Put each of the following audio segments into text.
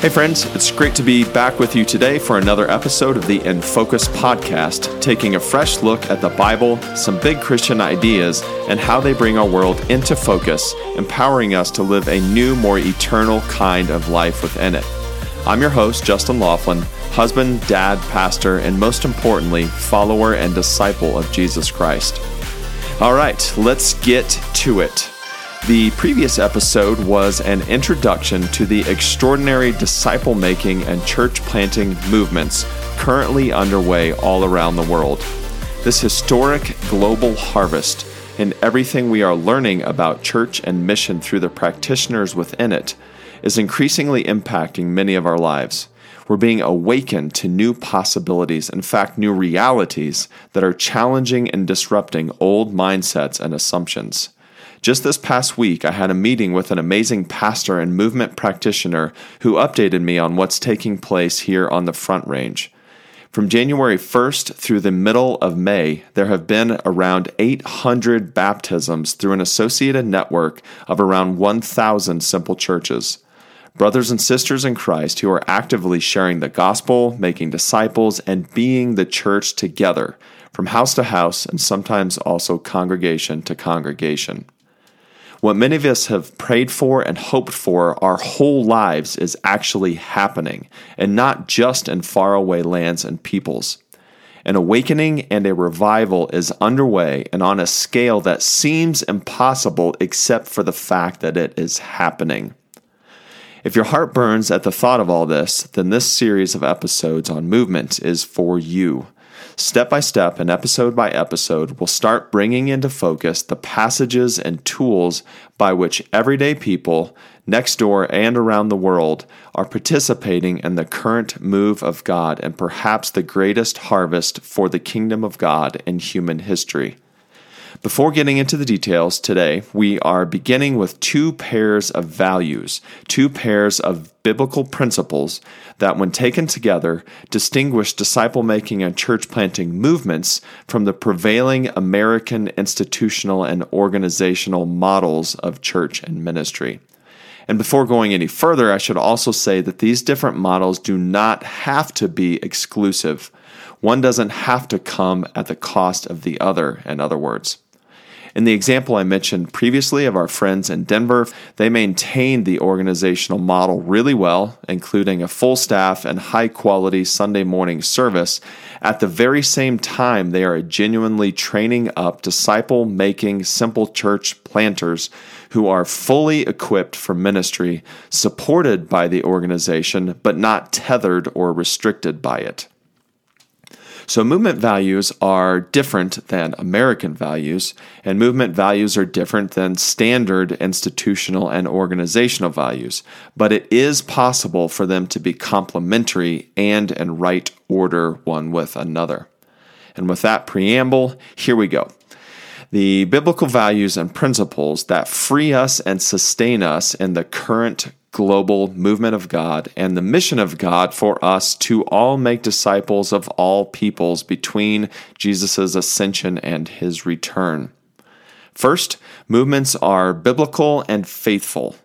Hey, friends, it's great to be back with you today for another episode of the In Focus podcast, taking a fresh look at the Bible, some big Christian ideas, and how they bring our world into focus, empowering us to live a new, more eternal kind of life within it. I'm your host, Justin Laughlin, husband, dad, pastor, and most importantly, follower and disciple of Jesus Christ. All right, let's get to it. The previous episode was an introduction to the extraordinary disciple making and church planting movements currently underway all around the world. This historic global harvest and everything we are learning about church and mission through the practitioners within it is increasingly impacting many of our lives. We're being awakened to new possibilities, in fact, new realities that are challenging and disrupting old mindsets and assumptions. Just this past week, I had a meeting with an amazing pastor and movement practitioner who updated me on what's taking place here on the Front Range. From January 1st through the middle of May, there have been around 800 baptisms through an associated network of around 1,000 simple churches. Brothers and sisters in Christ who are actively sharing the gospel, making disciples, and being the church together, from house to house, and sometimes also congregation to congregation. What many of us have prayed for and hoped for our whole lives is actually happening, and not just in faraway lands and peoples. An awakening and a revival is underway and on a scale that seems impossible except for the fact that it is happening. If your heart burns at the thought of all this, then this series of episodes on movement is for you. Step by step and episode by episode, we'll start bringing into focus the passages and tools by which everyday people, next door and around the world, are participating in the current move of God and perhaps the greatest harvest for the kingdom of God in human history. Before getting into the details today, we are beginning with two pairs of values, two pairs of biblical principles that, when taken together, distinguish disciple making and church planting movements from the prevailing American institutional and organizational models of church and ministry. And before going any further, I should also say that these different models do not have to be exclusive. One doesn't have to come at the cost of the other, in other words. In the example I mentioned previously of our friends in Denver, they maintained the organizational model really well, including a full staff and high quality Sunday morning service. At the very same time, they are genuinely training up disciple making simple church planters who are fully equipped for ministry, supported by the organization, but not tethered or restricted by it. So, movement values are different than American values, and movement values are different than standard institutional and organizational values. But it is possible for them to be complementary and in right order one with another. And with that preamble, here we go the biblical values and principles that free us and sustain us in the current global movement of God and the mission of God for us to all make disciples of all peoples between Jesus' ascension and his return. First, movements are biblical and faithful.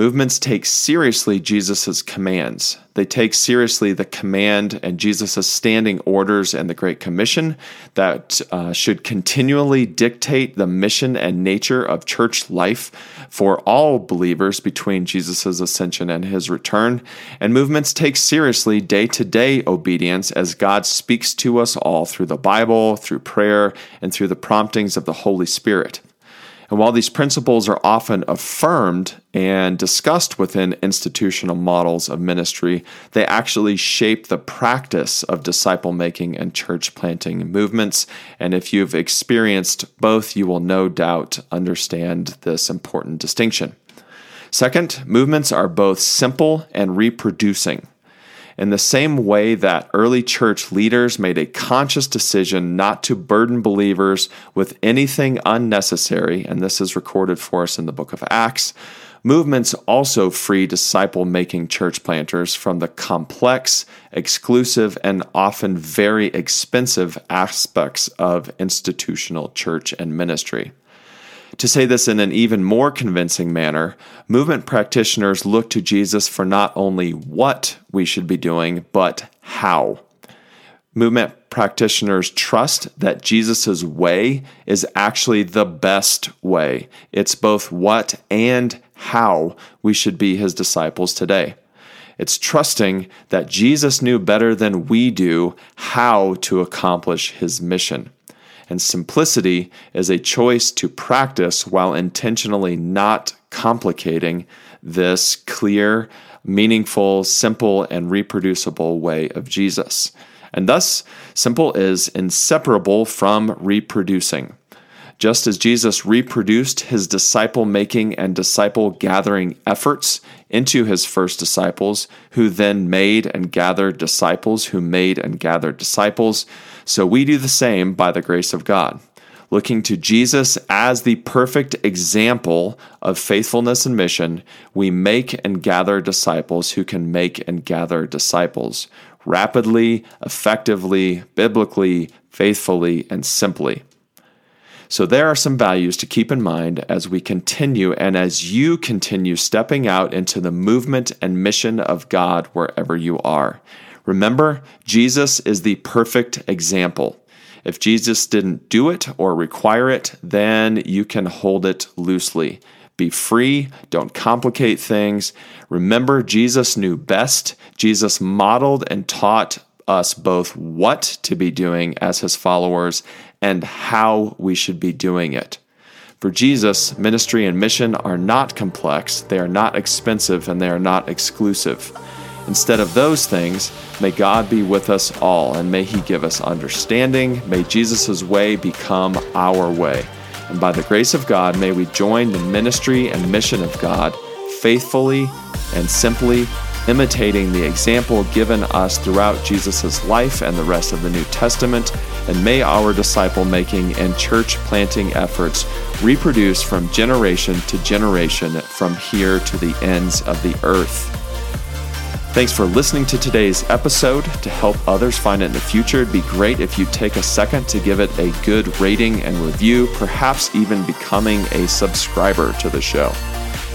Movements take seriously Jesus' commands. They take seriously the command and Jesus' standing orders and the Great Commission that uh, should continually dictate the mission and nature of church life for all believers between Jesus' ascension and his return. And movements take seriously day to day obedience as God speaks to us all through the Bible, through prayer, and through the promptings of the Holy Spirit. And while these principles are often affirmed and discussed within institutional models of ministry, they actually shape the practice of disciple making and church planting movements. And if you've experienced both, you will no doubt understand this important distinction. Second, movements are both simple and reproducing in the same way that early church leaders made a conscious decision not to burden believers with anything unnecessary, and this is recorded for us in the book of Acts. Movements also free disciple making church planters from the complex, exclusive, and often very expensive aspects of institutional church and ministry. To say this in an even more convincing manner, movement practitioners look to Jesus for not only what we should be doing, but how. Movement practitioners trust that Jesus' way is actually the best way. It's both what and how we should be his disciples today. It's trusting that Jesus knew better than we do how to accomplish his mission. And simplicity is a choice to practice while intentionally not complicating this clear, meaningful, simple, and reproducible way of Jesus. And thus, simple is inseparable from reproducing. Just as Jesus reproduced his disciple making and disciple gathering efforts into his first disciples, who then made and gathered disciples who made and gathered disciples, so we do the same by the grace of God. Looking to Jesus as the perfect example of faithfulness and mission, we make and gather disciples who can make and gather disciples rapidly, effectively, biblically, faithfully, and simply. So, there are some values to keep in mind as we continue and as you continue stepping out into the movement and mission of God wherever you are. Remember, Jesus is the perfect example. If Jesus didn't do it or require it, then you can hold it loosely. Be free, don't complicate things. Remember, Jesus knew best. Jesus modeled and taught us both what to be doing as his followers and how we should be doing it. For Jesus, ministry and mission are not complex, they are not expensive, and they are not exclusive. Instead of those things, may God be with us all, and may He give us understanding. May Jesus' way become our way. And by the grace of God, may we join the ministry and mission of God faithfully and simply imitating the example given us throughout Jesus' life and the rest of the New Testament, and may our disciple making and church planting efforts reproduce from generation to generation from here to the ends of the earth. Thanks for listening to today's episode. To help others find it in the future, it'd be great if you take a second to give it a good rating and review, perhaps even becoming a subscriber to the show.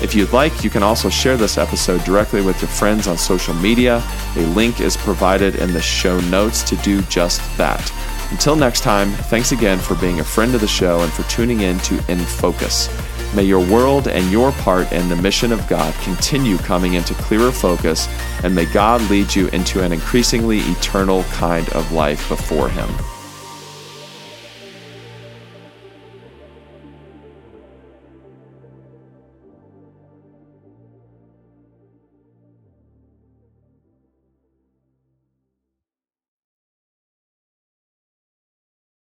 If you'd like, you can also share this episode directly with your friends on social media. A link is provided in the show notes to do just that. Until next time, thanks again for being a friend of the show and for tuning in to In Focus. May your world and your part in the mission of God continue coming into clearer focus, and may God lead you into an increasingly eternal kind of life before Him.